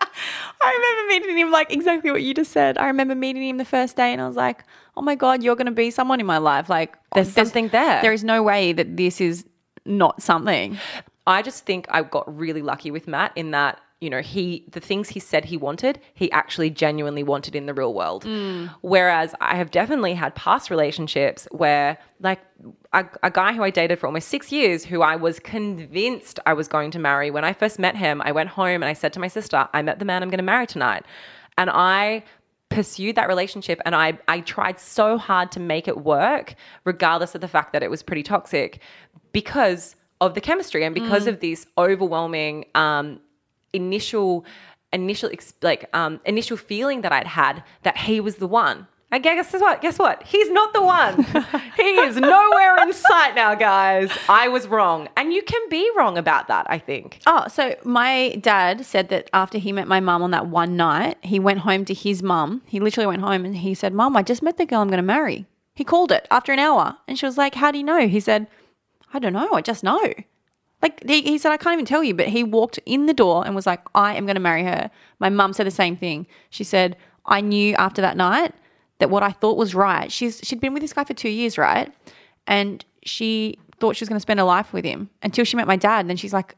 I remember meeting him like exactly what you just said. I remember meeting him the first day and I was like, oh my God, you're going to be someone in my life. Like, There's something there. There is no way that this is not something. I just think I got really lucky with Matt in that, you know, he the things he said he wanted, he actually genuinely wanted in the real world. Whereas I have definitely had past relationships where like a, a guy who I dated for almost six years, who I was convinced I was going to marry. When I first met him, I went home and I said to my sister, I met the man I'm going to marry tonight. And I pursued that relationship and I, I tried so hard to make it work, regardless of the fact that it was pretty toxic, because of the chemistry and because of this overwhelming um, initial initial like um, initial feeling that I'd had that he was the one. And guess what? Guess what? He's not the one. he is nowhere in sight now, guys. I was wrong, and you can be wrong about that. I think. Oh, so my dad said that after he met my mum on that one night, he went home to his mum. He literally went home and he said, Mum, I just met the girl I'm going to marry. He called it after an hour. And she was like, How do you know? He said, I don't know. I just know. Like he, he said, I can't even tell you, but he walked in the door and was like, I am going to marry her. My mum said the same thing. She said, I knew after that night that what I thought was right. She's she'd been with this guy for two years, right? And she thought she was going to spend her life with him until she met my dad. And then she's like,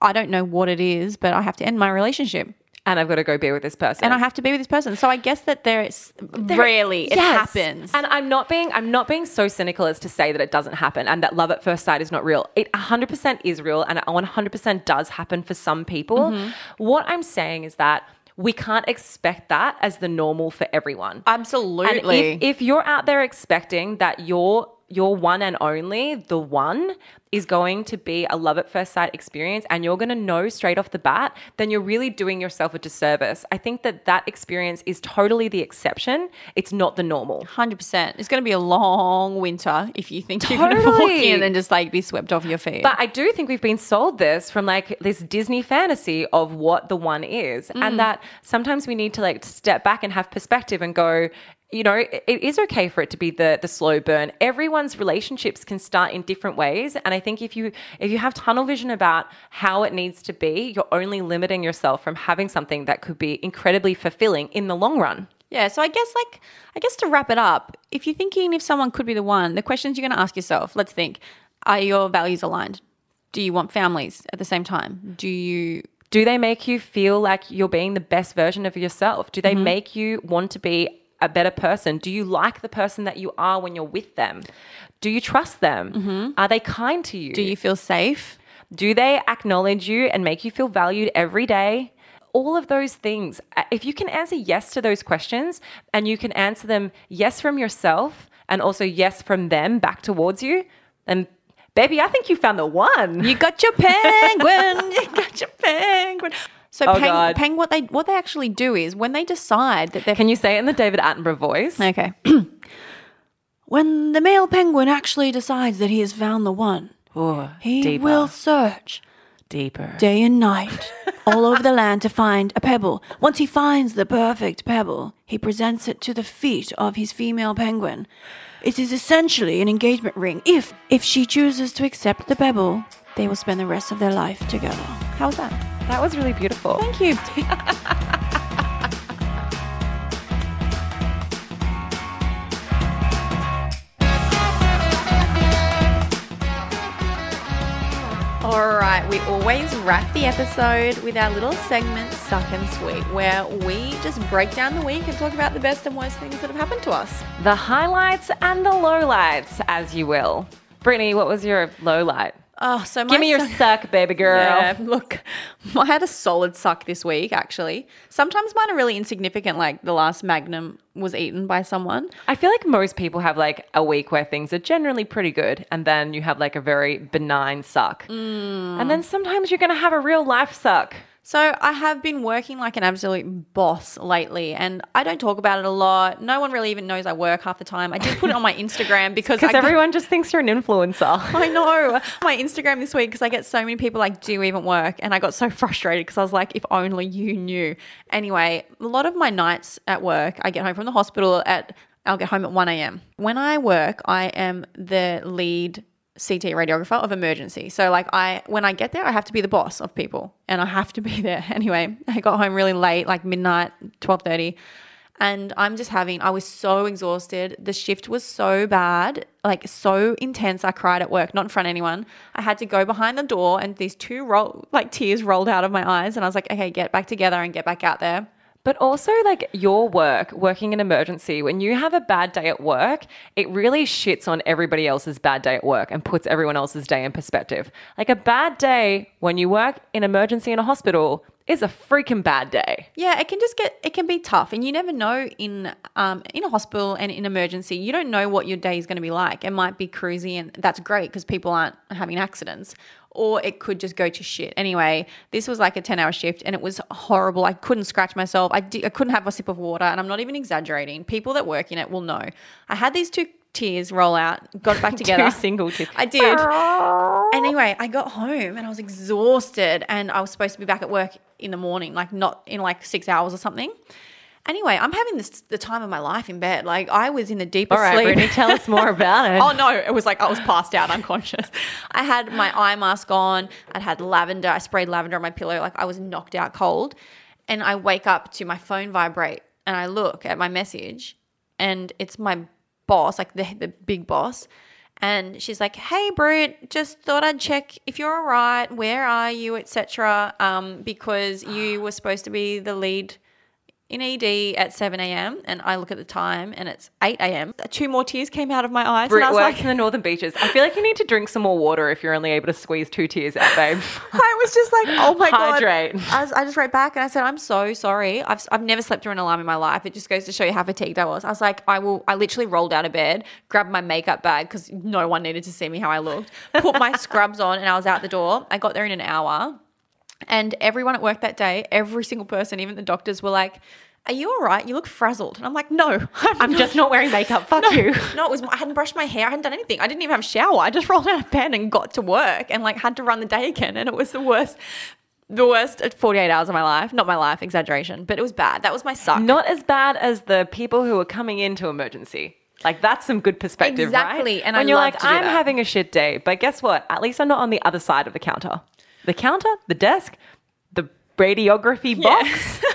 I don't know what it is, but I have to end my relationship. And I've got to go be with this person. And I have to be with this person. So I guess that there's rarely it Yes. happens. And I'm not being I'm not being so cynical as to say that it doesn't happen and that love at first sight is not real. It 100% is real and it 100% does happen for some people. Mm-hmm. What I'm saying is that we can't expect that as the normal for everyone. Absolutely. And if, if you're out there expecting that your your one and only, the one, is going to be a love at first sight experience and you're going to know straight off the bat, then you're really doing yourself a disservice. I think that that experience is totally the exception. It's not the normal. Hundred percent. It's going to be a long winter if you think you're going to walk in and just like be swept off your feet. But I do think we've been sold this from like this Disney fantasy of what the one is, and mm. that sometimes we need to like step back and have perspective and go. You know, it, is okay for it to be the the slow burn. Everyone's relationships can start in different ways, and I think if you if you have tunnel vision about how it needs to be, you're only limiting yourself from having something that could be incredibly fulfilling in the long run. yeah, so I guess like I guess to wrap it up, if you're thinking if someone could be the one, the questions you're going to ask yourself. Let's think: Are your values aligned? Do you want families at the same time? Do you do they make you feel like you're being the best version of yourself? Do they mm-hmm. make you want to be a better person? Do you like the person that you are when you're with them? Do you trust them? Are they kind to you? do you feel safe? Do they acknowledge you and make you feel valued every day? All of those things. Uh, If you can answer yes to those questions and you can answer them yes from yourself and also yes from them back towards you, then baby, I think you found the one. You got your penguin. you got your penguin. So Oh, peng, God. peng, what they what they actually do is when they decide that they're Can you say it in the David Attenborough voice? okay. when the male penguin actually decides that he has found the one, Oh, he deeper, will search deeper. day and night all over the land to find a pebble. Once he finds the perfect pebble, he presents it to the feet of his female penguin. It is essentially an engagement ring. If if she chooses to accept the pebble, they will spend the rest of their life together. How's that? That was really beautiful. Thank you. All right, we always wrap the episode with our little segment, Suck and Sweet, where we just break down the week and talk about the best and worst things that have happened to us. The highlights and the lowlights, as you will. Brittany, what was your low light? Oh, so my Give me your suck- suck, baby girl. Yeah, look, I had a solid suck this week, actually. Sometimes mine are really insignificant, like the last Magnum was eaten by someone. I feel like most people have like a week where things are generally pretty good, and then you have like a very benign suck. Mm. And then sometimes you're going to have a real life suck. So I have been working like an absolute boss lately, and I don't talk about it a lot. No one really even knows I work half the time. I did put it on my Instagram because Because get- everyone just thinks you're an influencer. I know my Instagram this week because I get so many people like, "Do you even work?" And I got so frustrated because I was like, "If only you knew." Anyway, a lot of my nights at work, I get home from the hospital at I'll get home at one a.m. When I work, I am the lead CT radiographer of emergency. So like I when I get there, I have to be the boss of people and I have to be there. Anyway, I got home really late, like midnight, 12:30. And I'm just having, I was so exhausted. The shift was so bad, like so intense. I cried at work, not in front of anyone. I had to go behind the door and these two roll, like tears rolled out of my eyes. And I was like, okay, get back together and get back out there. But also, like your work, working in emergency, when you have a bad day at work, it really shits on everybody else's bad day at work and puts everyone else's day in perspective. Like a bad day when you work in emergency in a hospital is a freaking bad day. Yeah, it can just get it can be tough, and you never know in um in a hospital and in emergency. You don't know what your day is going to be like. It might be cruisy, and that's great because people aren't having accidents. Or it could just go to shit. Anyway, this was like a ten hour shift, and it was horrible. I couldn't scratch myself. I di- I couldn't have a sip of water, and I'm not even exaggerating. People that work in it will know. I had these two tears roll out, got back together. Single tears. I did. Anyway, I got home and I was exhausted and I was supposed to be back at work in the morning, like not in like six hours or something. Anyway, I'm having this the time of my life in bed. Like I was in the deepest All right, sleep. Brittany, tell us more about it. Oh no, it was like I was passed out unconscious. I had my eye mask on. I'd had lavender. I sprayed lavender on my pillow. Like I was knocked out cold. And I wake up to my phone vibrate and I look at my message and it's my boss, like the, the big boss. And she's like, "Hey, Brit, just thought I'd check if you're all right. Where are you, etc. Um, because you were supposed to be the lead in ED at 7 a.m. and I look at the time and it's 8 a.m. Two more tears came out of my eyes. Brit and I was like, in the northern beaches. I feel like you need to drink some more water if you're only able to squeeze two tears out, babe. I was just like, oh my Hydrate. god. I, was, I just wrote back and I said, I'm so sorry. I've, I've never slept through an alarm in my life. It just goes to show you how fatigued I was. I was like, I will. I literally rolled out of bed, grabbed my makeup bag because no one needed to see me how I looked. Put my scrubs on and I was out the door. I got there in an hour, and everyone at work that day, every single person, even the doctors, were like. Are you all right? You look frazzled. And I'm like, no, I'm, I'm just not wearing makeup. Fuck you. no, it was I hadn't brushed my hair. I hadn't done anything. I didn't even have a shower. I just rolled out of bed and got to work and like had to run the day again. And it was the worst, the worst 48 hours of my life. Not my life, exaggeration, but it was bad. That was my suck. Not as bad as the people who are coming into emergency. Like that's some good perspective, Exactly, right? and when I you're like, I'm that. having a shit day, but guess what? At least I'm not on the other side of the counter. The counter, the desk, the radiography box.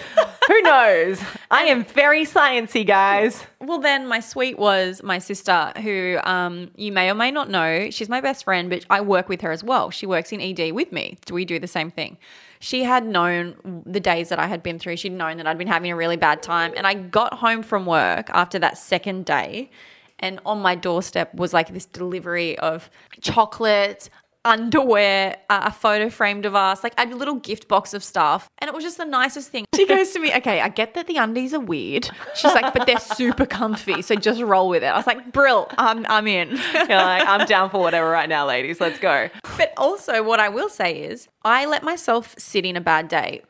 Who knows? I am very sciencey, guys. Well, then my sweet was my sister, who um, you may or may not know. She's my best friend, but I work with her as well. She works in ED with me. Do we do the same thing? She had known the days that I had been through. She'd known that I'd been having a really bad time. And I got home from work after that second day, and on my doorstep was like this delivery of chocolates, underwear, uh, a photo framed of us, like a little gift box of stuff. And it was just the nicest thing. She goes to me, okay, I get that the undies are weird. She's like, but they're super comfy. So just roll with it. I was like, Brill, I'm, I'm in. You're like, I'm down for whatever right now, ladies. Let's go. But also, what I will say is, I let myself sit in a bad day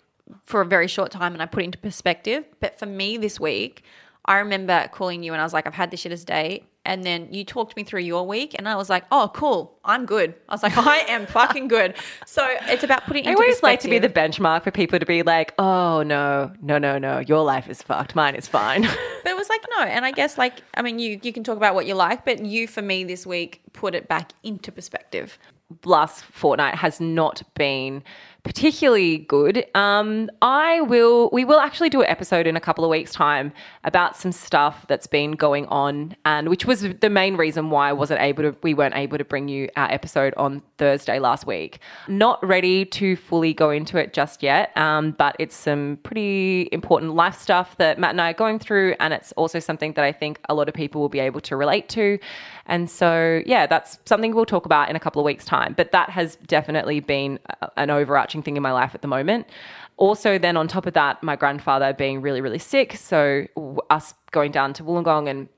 for a very short time and I put it into perspective. But for me this week, I remember calling you and I was like, I've had the shittest day. And then you talked me through your week and I was like, oh, cool. I'm good. I was like, I am fucking good. So it's about putting I always like to be the benchmark for people to be like, oh, no, no, no, no. Your life is fucked. Mine is fine. But it was like, no. And I guess, like, I mean, you, you can talk about what you like, but you, for me this week, put it back into perspective. last fortnight has not been particularly good. Um, I will. We will actually do an episode in a couple of weeks' time about some stuff that's been going on, and which was the main reason why I wasn't able to. We weren't able to bring you our episode on Thursday last week. Not ready to fully go into it just yet, um, but it's some pretty important life stuff that Matt and I are going through, and it's also something that I think a lot of people will be able to relate to. And so, yeah, that's something we'll talk about in a couple of weeks' time. But that has definitely been an overarching thing in my life at the moment. Also, then on top of that, my grandfather being really, really sick. So, us going down to Wollongong and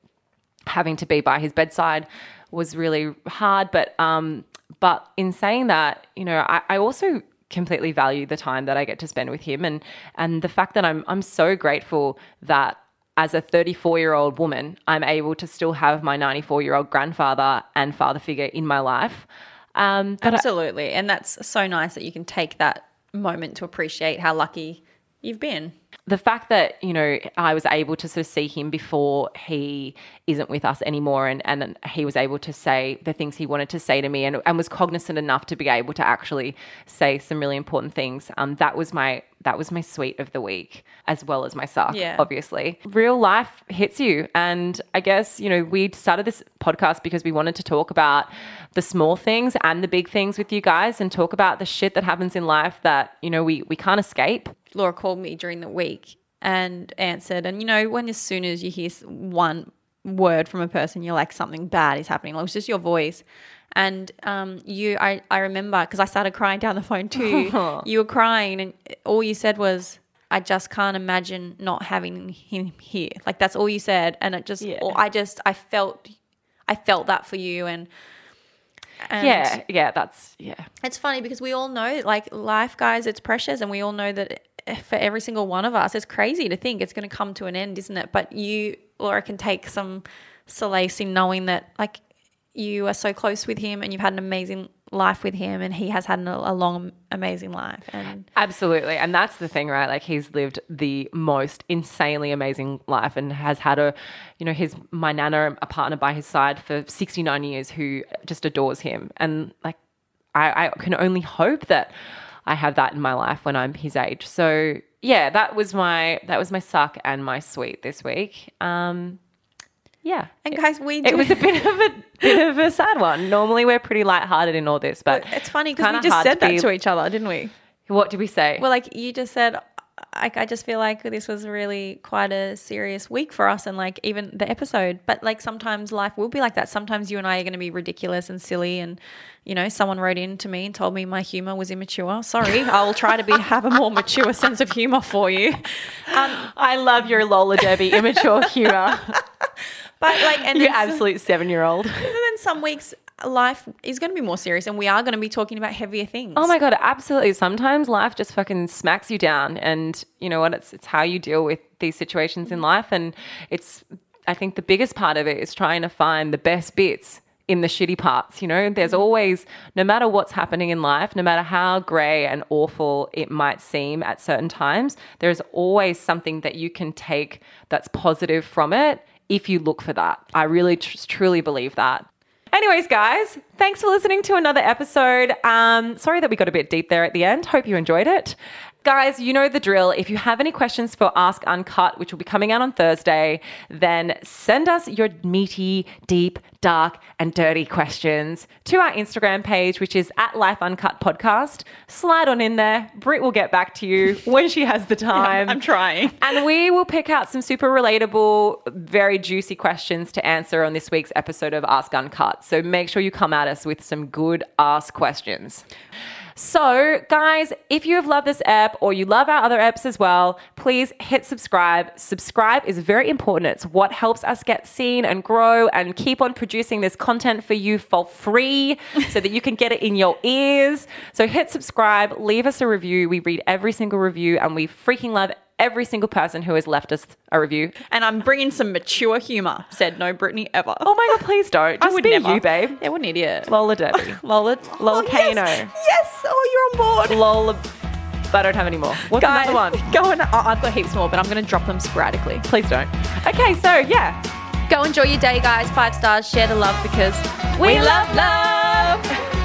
having to be by his bedside was really hard. But um, but in saying that, you know, I, I also completely value the time that I get to spend with him and and the fact that I'm I'm so grateful that as a 34 year old woman, I'm able to still have my 94 year old grandfather and father figure in my life. Um, but I- Absolutely. And that's so nice that you can take that moment to appreciate how lucky you've been. The fact that you know I was able to sort of see him before he isn't with us anymore, and and he was able to say the things he wanted to say to me, and and was cognizant enough to be able to actually say some really important things. Um, that was my that was my sweet of the week, as well as my suck. Yeah. obviously, real life hits you, and I guess you know we started this podcast because we wanted to talk about the small things and the big things with you guys, and talk about the shit that happens in life that you know we we can't escape. Laura called me during the week and answered. And you know, when as soon as you hear one word from a person, you're like, something bad is happening. Like, it was just your voice. And um, you, I, I remember because I started crying down the phone too. you were crying, and all you said was, I just can't imagine not having him here. Like that's all you said, and it just, Yeah. I just, I felt, I felt that for you, and, and yeah, yeah, that's yeah. it's funny because we all know, like life, guys, it's precious, and we all know that for every single one of us, it's crazy to think it's going to come to an end, isn't it? But you, Laura, can take some solace in knowing that, like, you are so close with him, and you've had an amazing life with him, and he has had a long, amazing life, and Absolutely. And that's the thing, right? Like he's lived the most insanely amazing life and has had a, you know, his, my nana, a partner by his side for 69 years who just adores him. And like, I, I can only hope that I have that in my life when I'm his age. So yeah, that was my, that was my suck and my sweet this week. Um, yeah. and guys, we It do- was a bit of a bit of a sad one. Normally we're pretty lighthearted in all this, but It's funny because we just said that be- to each other, didn't we? What did we say? Well, like you just said, like I just feel like this was really quite a serious week for us, and like even the episode. But like sometimes life will be like that. Sometimes you and I are going to be ridiculous and silly, and you know, someone wrote in to me and told me my humor was immature. Sorry, I will try to be have a more mature sense of humor for you. Um, I love your Lola Debbie immature humor. but like, and you absolute seven year old. and then some weeks life is going to be more serious, and we are going to be talking about heavier things. Oh my god, absolutely. Sometimes life just fucking smacks you down, and you know what? It's it's how you deal with these situations in life, and it's. I think the biggest part of it is trying to find the best bits in the shitty parts. You know, there's mm-hmm. always, no matter what's happening in life, no matter how grey and awful it might seem at certain times, there's always something that you can take that's positive from it if you look for that. I really tr- truly believe that. Anyways, guys, thanks for listening to another episode. Um, sorry that we got a bit deep there at the end. Hope you enjoyed it. Guys, you know the drill. If you have any questions for Ask Uncut, which will be coming out on Thursday, then send us your meaty, deep, dark, and dirty questions to our Instagram page, which is at Life Uncut Podcast. Slide on in there. Britt will get back to you when she has the time. I'm trying. And we will pick out some super relatable, very juicy questions to answer on this week's episode of Ask Uncut. So make sure you come at us with some good ask questions. So, guys, if you have loved this app or you love our other apps as well, please hit subscribe. Subscribe is very important. It's what helps us get seen and grow and keep on producing this content for you for free so that you can get it in your ears. So, hit subscribe, leave us a review. We read every single review and we freaking love every single person who has left us a review. And I'm bringing some mature humor. Said no Brittany ever. Oh my God, please don't. Just I would be never. you, babe. Yeah, what an idiot. Lola Debbie. Lola. Lola Oh, Kano. Yes. yes. Oh, you're on board. Lola. I don't have any more. What's Guys, another one? go on. Oh, I've got heaps more, but I'm going to drop them sporadically. Please don't. Okay, so yeah. Go enjoy your day, guys. Five stars. Share the love because We love love.